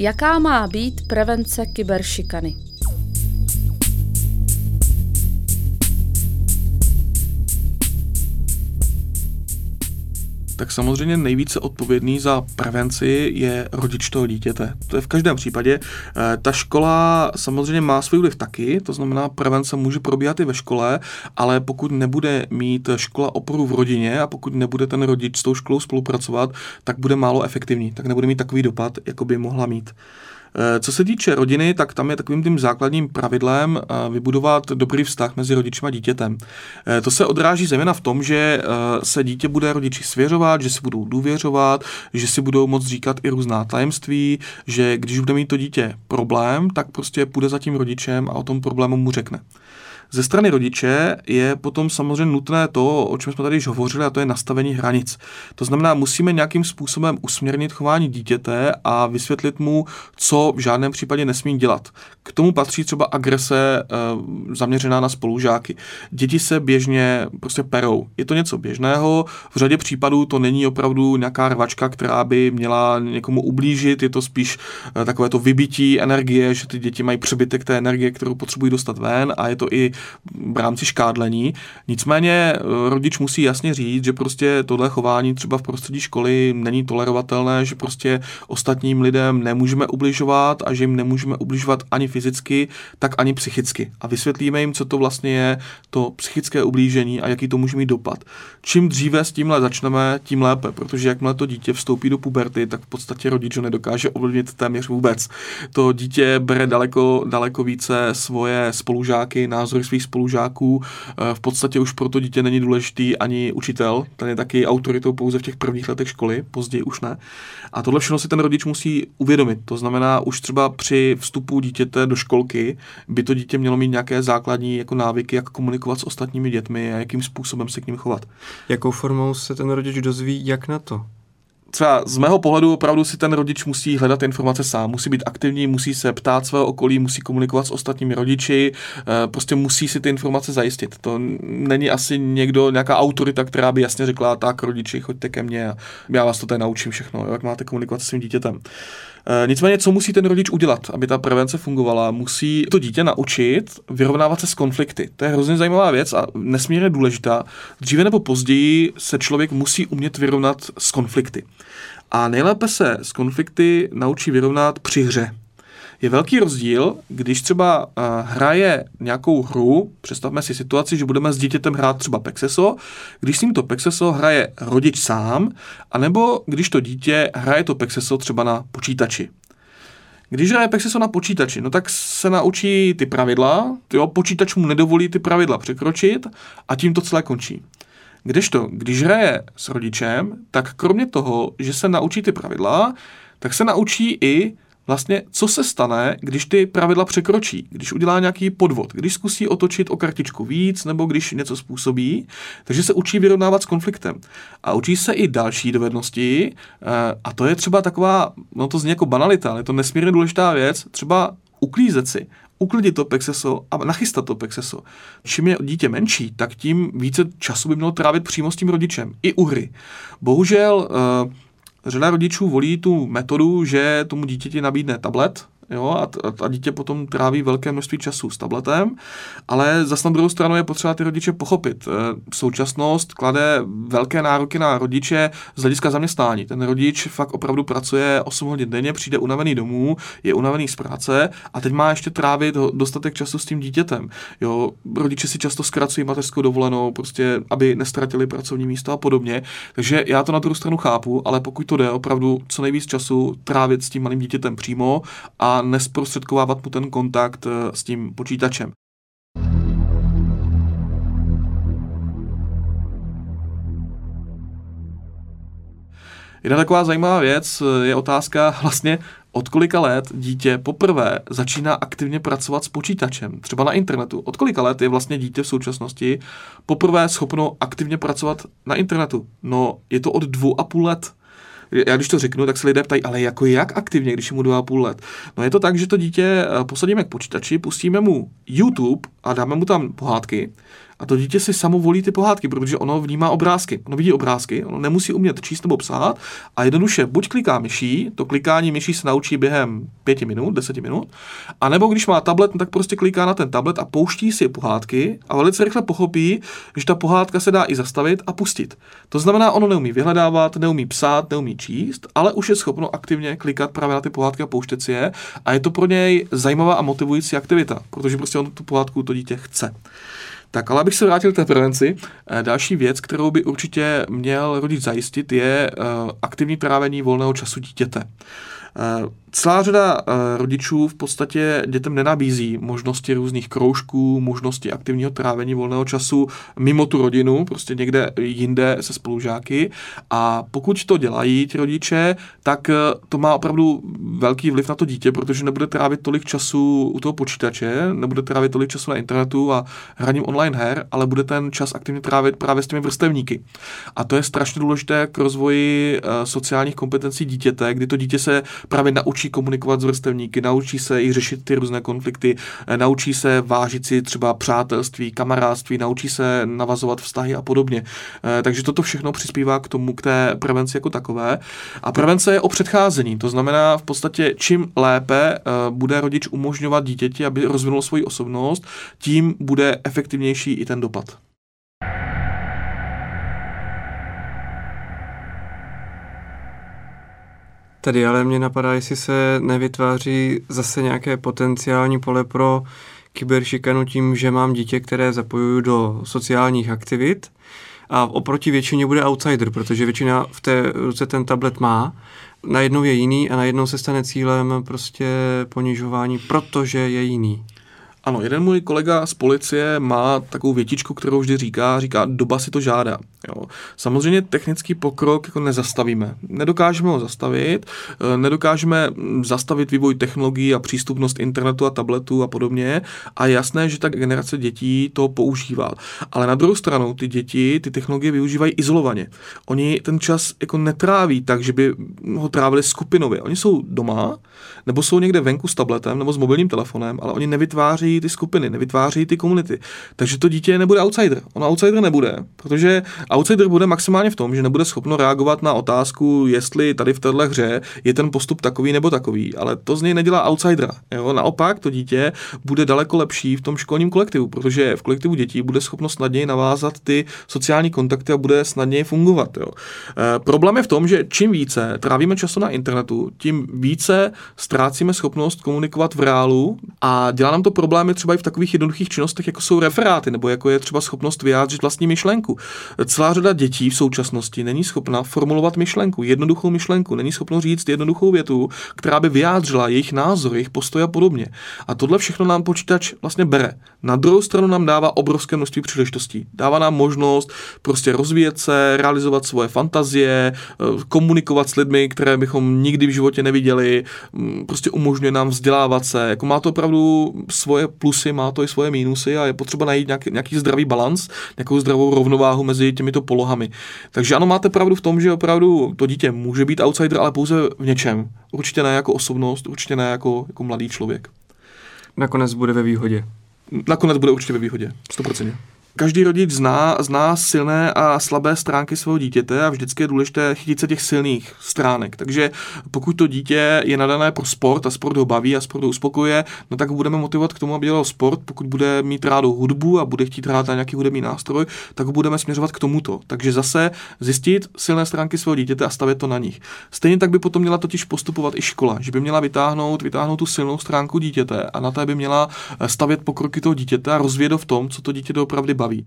Jaká má být prevence kyberšikany? Tak samozřejmě nejvíce odpovědný za prevenci je rodič toho dítěte. To je v každém případě. Eh, ta škola samozřejmě má svůj vliv taky, to znamená, prevence může probíhat i ve škole, ale pokud nebude mít škola oporu v rodině a pokud nebude ten rodič s tou školou spolupracovat, tak bude málo efektivní, tak nebude mít takový dopad, jako by mohla mít. Eh, co se týče rodiny, tak tam je takovým tím základním pravidlem eh, vybudovat dobrý vztah mezi rodičem a dítětem. Eh, to se odráží zejména v tom, že se dítě bude rodiči svěřovat, že si budou důvěřovat, že si budou moct říkat i různá tajemství, že když bude mít to dítě problém, tak prostě půjde za tím rodičem a o tom problému mu řekne. Ze strany rodiče je potom samozřejmě nutné to, o čem jsme tady již hovořili, a to je nastavení hranic. To znamená, musíme nějakým způsobem usměrnit chování dítěte a vysvětlit mu, co v žádném případě nesmí dělat. K tomu patří třeba agrese e, zaměřená na spolužáky. Děti se běžně prostě perou. Je to něco běžného, v řadě případů to není opravdu nějaká rvačka, která by měla někomu ublížit, je to spíš e, takové to vybití energie, že ty děti mají přebytek té energie, kterou potřebují dostat ven a je to i v rámci škádlení. Nicméně eh, rodič musí jasně říct, že prostě tohle chování třeba v prostředí školy není tolerovatelné, že prostě ostatním lidem nemůžeme ubližovat a že jim nemůžeme ubližovat ani fyzicky, tak ani psychicky. A vysvětlíme jim, co to vlastně je to psychické ublížení a jaký to může mít dopad. Čím dříve s tímhle začneme, tím lépe, protože jakmile to dítě vstoupí do puberty, tak v podstatě rodič ho nedokáže ovlivnit téměř vůbec. To dítě bere daleko, daleko více svoje spolužáky, názory svých spolužáků. Eh, v podstatě už pro to dítě není důležitý ani učitel, ten je taky autoritou pouze v těch prvních letech školy, později už ne. A tohle všechno si ten rodič musí uvědomit. To znamená, už třeba při vstupu dítěte do školky by to dítě mělo mít nějaké základní jako návyky, jak komunikovat s ostatními dětmi a jakým způsobem se k ním chovat. Jakou formou se ten rodič dozví, jak na to? Třeba z mého pohledu opravdu si ten rodič musí hledat informace sám, musí být aktivní, musí se ptát svého okolí, musí komunikovat s ostatními rodiči, eh, prostě musí si ty informace zajistit. To není asi někdo, nějaká autorita, která by jasně řekla, tak rodiči, choďte ke mně a já vás to tady naučím všechno, jak máte komunikovat s svým dítětem. Eh, nicméně, co musí ten rodič udělat, aby ta prevence fungovala? Musí to dítě naučit vyrovnávat se s konflikty. To je hrozně zajímavá věc a nesmírně důležitá. Dříve nebo později se člověk musí umět vyrovnat s konflikty. A nejlépe se s konflikty naučí vyrovnat při hře. Je velký rozdíl, když třeba uh, hraje nějakou hru, představme si situaci, že budeme s dítětem hrát třeba Pexeso, když s ním to Pexeso hraje rodič sám, anebo když to dítě hraje to Pexeso třeba na počítači. Když hraje Pexeso na počítači, no tak se naučí ty pravidla, jo, počítač mu nedovolí ty pravidla překročit a tím to celé končí. Kdežto, když hraje s rodičem, tak kromě toho, že se naučí ty pravidla, tak se naučí i vlastně, co se stane, když ty pravidla překročí, když udělá nějaký podvod, když zkusí otočit o kartičku víc, nebo když něco způsobí, takže se učí vyrovnávat s konfliktem. A učí se i další dovednosti, eh, a to je třeba taková, no to zní jako banalita, ale je to nesmírně důležitá věc, třeba uklízet si, uklidit to pexeso a nachystat to pexeso. Čím je dítě menší, tak tím více času by mělo trávit přímo s tím rodičem. I u hry. Bohužel uh, řada rodičů volí tu metodu, že tomu dítěti nabídne tablet, jo, a, a, a dítě potom tráví velké množství času s tabletem, ale za na druhou stranu je potřeba ty rodiče pochopit. E, současnost klade velké nároky na rodiče z hlediska zaměstnání. Ten rodič fakt opravdu pracuje 8 hodin denně, přijde unavený domů, je unavený z práce a teď má ještě trávit dostatek času s tím dítětem. Jo, rodiče si často zkracují mateřskou dovolenou, prostě aby nestratili pracovní místo a podobně. Takže já to na druhou stranu chápu, ale pokud to jde, opravdu co nejvíc času trávit s tím malým dítětem přímo a nesprostředkovávat mu ten kontakt eh, s tím počítačem. Jedna taková zajímavá věc eh, je otázka vlastně, od kolika let dítě poprvé začíná aktivně pracovat s počítačem, třeba na internetu. Od kolika let je vlastně dítě v současnosti poprvé schopno aktivně pracovat na internetu? No, je to od dvou a půl let já když to řeknu, tak se lidé ptají, ale jako jak aktivně, když je mu dva a půl let. No je to tak, že to dítě eh, posadíme k počítači, pustíme mu YouTube a dáme mu tam pohádky A to dítě si samo volí ty pohádky, protože ono vnímá obrázky. Ono vidí obrázky, ono nemusí umět číst nebo psát a jednoduše buď kliká myší, to klikání myší se naučí během pěti minut, deseti minut, a nebo když má tablet, no tak prostě kliká na ten tablet a pouští si pohádky a velice rychle pochopí, že ta pohádka se dá i zastavit a pustit. To znamená, ono neumí vyhledávat, neumí psát, neumí číst, ale už je schopno aktivně klikat právě na ty pohádky a pouštět si je a je to pro něj zajímavá a motivující aktivita, protože prostě on tu pohádku to dítě chce. Tak, ale abych se vrátil k té prevenci, eh, další věc, kterou by určitě měl rodič zajistit, je eh, aktivní trávení volného času dítěte. Eh, celá řada eh, rodičů v podstatě dětem nenabízí možnosti různých kroužků, možnosti aktivního trávení volného času mimo tu rodinu, prostě někde jinde se spolužáky. A pokud to dělají ti rodiče, tak eh, to má opravdu velký vliv na to dítě, protože nebude trávit tolik času u toho počítače, nebude trávit tolik času na internetu a hraním online her, ale bude ten čas aktivně trávit právě s těmi vrstevníky. A to je strašně důležité k rozvoji sociálních kompetencí dítěte, kdy to dítě se právě naučí komunikovat s vrstevníky, naučí se i řešit ty různé konflikty, eh, naučí se vážit si třeba přátelství, kamarádství, naučí se navazovat vztahy a podobně. Eh, takže toto všechno přispívá k tomu, k té prevenci jako takové. A prevence je o předcházení, to znamená v podstatě čím lépe eh, bude rodič umožňovat dítěti, aby rozvinul svoji osobnost, tím bude efektivnější i ten dopad. Tady ale mě napadá, jestli se nevytváří zase nějaké potenciální pole pro kyberšikanu tím, že mám dítě, které zapojuju do sociálních aktivit a oproti většině bude outsider, protože většina v té ruce ten tablet má, najednou je jiný a najednou se stane cílem prostě ponižování, protože je jiný. Ano, jeden můj kolega z policie má takovou větičku, kterou vždy říká, říká, doba si to žádá. Jo. Samozřejmě technický pokrok jako nezastavíme. Nedokážeme ho zastavit, eh, nedokážeme zastavit vývoj technologií a přístupnost internetu a tabletu a podobně a je jasné, že ta generace dětí to používá. Ale na druhou stranu ty děti ty technologie využívají izolovaně. Oni ten čas jako netráví tak, že by ho trávili skupinově. Oni jsou doma, nebo jsou někde venku s tabletem nebo s mobilním telefonem, ale oni nevytváří ty skupiny, nevytváří ty komunity. Takže to dítě nebude outsider. On outsider nebude, protože outsider bude maximálně v tom, že nebude schopno reagovat na otázku, jestli tady v téhle hře je ten postup takový nebo takový, ale to z něj nedělá outsidera. Jo? Naopak to dítě bude daleko lepší v tom školním kolektivu, protože v kolektivu dětí bude schopno snadněji navázat ty sociální kontakty a bude snadněji fungovat. Jo? E, problém je v tom, že čím více trávíme času na internetu, tím více ztrácíme schopnost komunikovat v reálu a dělá nám to problémy třeba i v takových jednoduchých činnostech, jako jsou referáty, nebo jako je třeba schopnost vyjádřit vlastní myšlenku. Celá řada dětí v současnosti není schopna formulovat myšlenku, jednoduchou myšlenku, není schopno říct jednoduchou větu, která by vyjádřila jejich názor, jejich postoj a podobně. A tohle všechno nám počítač vlastně bere. Na druhou stranu nám dává obrovské množství příležitostí. Dává nám možnost prostě rozvíjet se, realizovat svoje fantazie, eh, komunikovat s lidmi, které bychom nikdy v životě neviděli, mm, prostě umožňuje nám vzdělávat se. Jako má to opravdu svoje plusy, má to i svoje mínusy a je potřeba najít nějaký, nějaký zdravý balans, nějakou zdravou rovnováhu mezi těmito polohami. Takže ano, máte pravdu v tom, že opravdu to dítě může být outsider, ale pouze v něčem. Určitě ne jako osobnost, určitě ne jako, jako mladý člověk. Nakonec bude ve výhodě. Nakonec bude určitě ve výhodě, 100%. Každý rodič zná, zná silné a slabé stránky svého dítěte a vždycky je důležité chytit se těch silných stránek. Takže pokud to dítě je nadané pro sport a sport ho baví a sport ho uspokuje, no tak budeme motivovat k tomu, aby dělal sport. Pokud bude mít rádu hudbu a bude chtít hrát na nějaký hudební nástroj, tak ho budeme směřovat k tomuto. Takže zase zjistit silné stránky svého dítěte a stavět to na nich. Stejně tak by potom měla totiž postupovat i škola, že by měla vytáhnout, vytáhnout tu silnou stránku dítěte a na té by měla stavět pokroky toho dítěte a rozvíjet v tom, co to dítě doopravdy baví baví.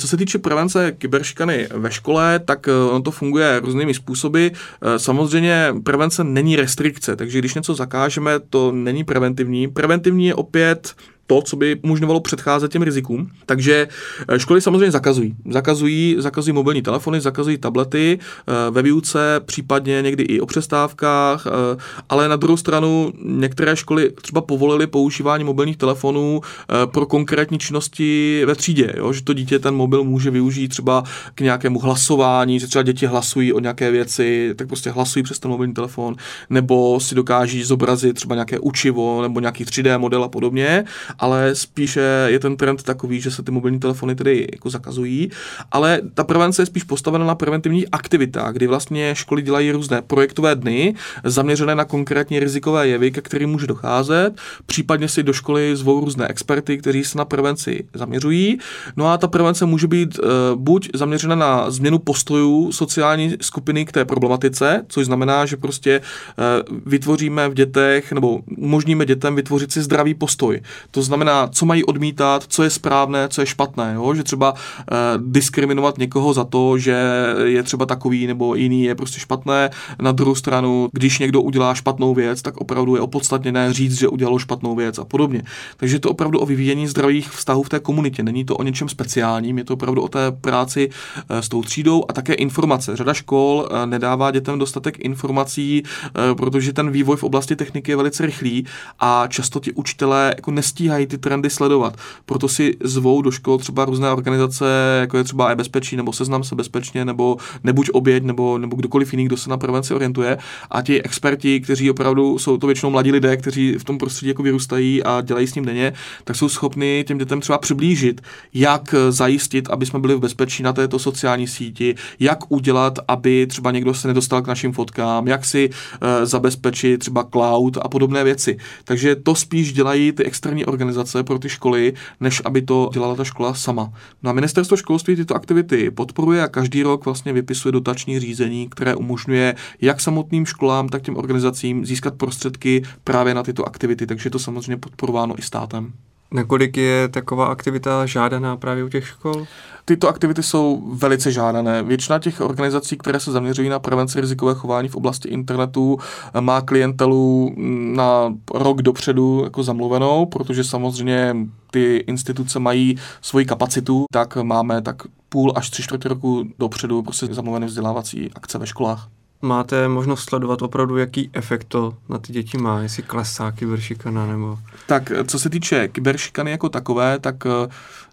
Co se týče prevence kyberšikany ve škole, tak eh, ono to funguje různými způsoby. Eh, samozřejmě prevence není restrikce, takže když něco zakážeme, to není preventivní. Preventivní je opět to, co by umožňovalo předcházet těm rizikům. Takže eh, školy samozřejmě zakazují. Zakazují, zakazují mobilní telefony, zakazují tablety eh, ve výuce, případně někdy i o přestávkách, eh, ale na druhou stranu některé školy třeba povolily používání mobilních telefonů pro konkrétní činnosti ve třídě, jo? že to dítě ten mobil může využít třeba k nějakému hlasování, že třeba děti hlasují o nějaké věci, tak prostě hlasují přes ten mobilní telefon, nebo si dokáží zobrazit třeba nějaké učivo nebo nějaký 3D model a podobně ale spíše je ten trend takový, že se ty mobilní telefony tedy jako zakazují, ale ta prevence je spíš postavena na preventivních aktivitách, kdy vlastně školy dělají různé projektové dny zaměřené na konkrétní rizikové jevy, ke kterým může docházet, případně si do školy zvou různé experty, kteří se na prevenci zaměřují. No a ta prevence může být uh, buď zaměřena na změnu postojů sociální skupiny k té problematice, což znamená, že prostě uh, vytvoříme v dětech nebo umožníme dětem vytvořit si zdravý postoj. To znamená, co mají odmítat, co je správné, co je špatné. Jo? Že třeba eh, diskriminovat někoho za to, že je třeba takový nebo jiný je prostě špatné. Na druhou stranu, když někdo udělá špatnou věc, tak opravdu je opodstatněné říct, že udělalo špatnou věc a podobně. Takže je to opravdu o vyvíjení zdravých vztahů v té komunitě. Není to o něčem speciálním, je to opravdu o té práci eh, s tou třídou a také informace. Řada škol eh, nedává dětem dostatek informací, eh, protože ten vývoj v oblasti techniky je velice rychlý a často ti učitelé jako nestíhají nestíhají ty trendy sledovat. Proto si zvou do škol třeba různé organizace, jako je třeba e-bezpečí, nebo seznam se bezpečně, nebo nebuď oběť, nebo, nebo kdokoliv jiný, kdo se na prevenci orientuje. A ti experti, kteří opravdu jsou to většinou mladí lidé, kteří v tom prostředí jako vyrůstají a dělají s ním denně, tak jsou schopni těm dětem třeba přiblížit, jak zajistit, aby jsme byli v bezpečí na této sociální síti, jak udělat, aby třeba někdo se nedostal k našim fotkám, jak si uh, zabezpečit třeba cloud a podobné věci. Takže to spíš dělají ty externí organizace organizace pro ty školy, než aby to dělala ta škola sama. No a ministerstvo školství tyto aktivity podporuje a každý rok vlastně vypisuje dotační řízení, které umožňuje jak samotným školám, tak těm organizacím získat prostředky právě na tyto aktivity, takže je to samozřejmě podporováno i státem. Nakolik je taková aktivita žádaná právě u těch škol? Tyto aktivity jsou velice žádané. Většina těch organizací, které se zaměřují na prevenci rizikové chování v oblasti internetu, má klientelu na rok dopředu jako zamluvenou, protože samozřejmě ty instituce mají svoji kapacitu, tak máme tak půl až tři čtvrtě roku dopředu prostě zamluvené vzdělávací akce ve školách máte možnost sledovat opravdu, jaký efekt to na ty děti má, jestli klesá kyberšikana nebo... Tak co se týče kyberšikany jako takové, tak eh,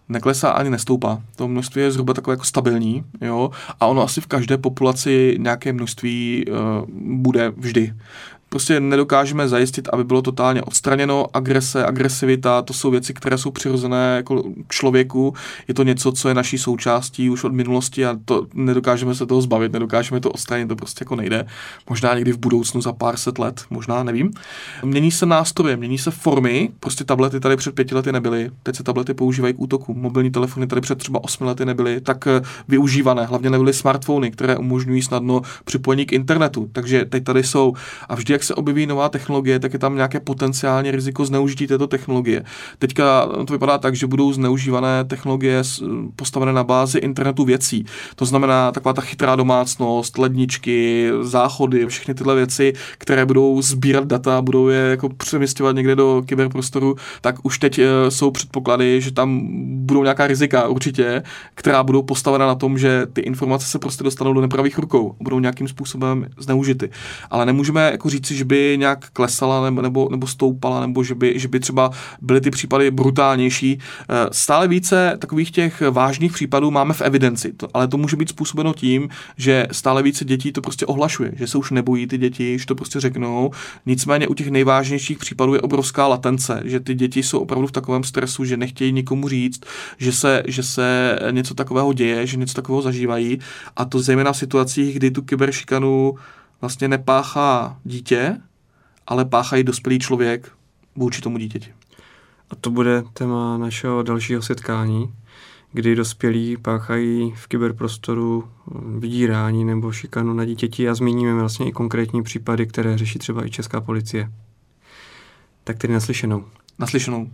neklesá ani nestoupá. To množství je zhruba takové jako stabilní, jo, a ono asi v každé populaci nějaké množství uh, bude vždy prostě nedokážeme zajistit, aby bylo totálně odstraněno. Agrese, agresivita, to jsou věci, které jsou přirozené jako člověku. Je to něco, co je naší součástí už od minulosti a to nedokážeme se toho zbavit, nedokážeme to odstranit, to prostě jako nejde. Možná někdy v budoucnu za pár set let, možná nevím. Mění se nástroje, mění se formy, prostě tablety tady před pěti lety nebyly, teď se tablety používají k útoku, mobilní telefony tady před třeba osmi lety nebyly, tak eh, využívané, hlavně nebyly smartfony, které umožňují snadno připojení k internetu, takže teď tady jsou a vždy, jak se objeví nová technologie, tak je tam nějaké potenciální riziko zneužití této technologie. Teďka to vypadá tak, že budou zneužívané technologie postavené na bázi internetu věcí. To znamená taková ta chytrá domácnost, ledničky, záchody, všechny tyhle věci, které budou sbírat data, budou je jako přeměstňovat někde do kyberprostoru, tak už teď eh, jsou předpoklady, že tam budou nějaká rizika určitě, která budou postavena na tom, že ty informace se prostě dostanou do nepravých rukou, budou nějakým způsobem zneužity. Ale nemůžeme jako říci, že by nějak klesala nebo, nebo, nebo stoupala, nebo že by, že by třeba byly ty případy brutálnější. Eh, stále více takových těch vážných případů máme v evidenci, to, ale to může být způsobeno tím, že stále více dětí to prostě ohlašuje, že se už nebojí ty děti, že to prostě řeknou. Nicméně u těch nejvážnějších případů je obrovská latence, že ty děti jsou opravdu v takovém stresu, že nechtějí nikomu říct, že se, že se něco takového děje, že něco takového zažívají a to zejména v situacích, kdy tu kyberšikanu vlastně nepáchá dítě, ale páchá i dospělý člověk vůči tomu dítěti. A to bude téma našeho dalšího setkání, kdy dospělí páchají v kyberprostoru vydírání nebo šikanu na dítěti a zmíníme vlastně i konkrétní případy, které řeší třeba i Česká policie. Tak tedy naslyšenou. Naslyšenou.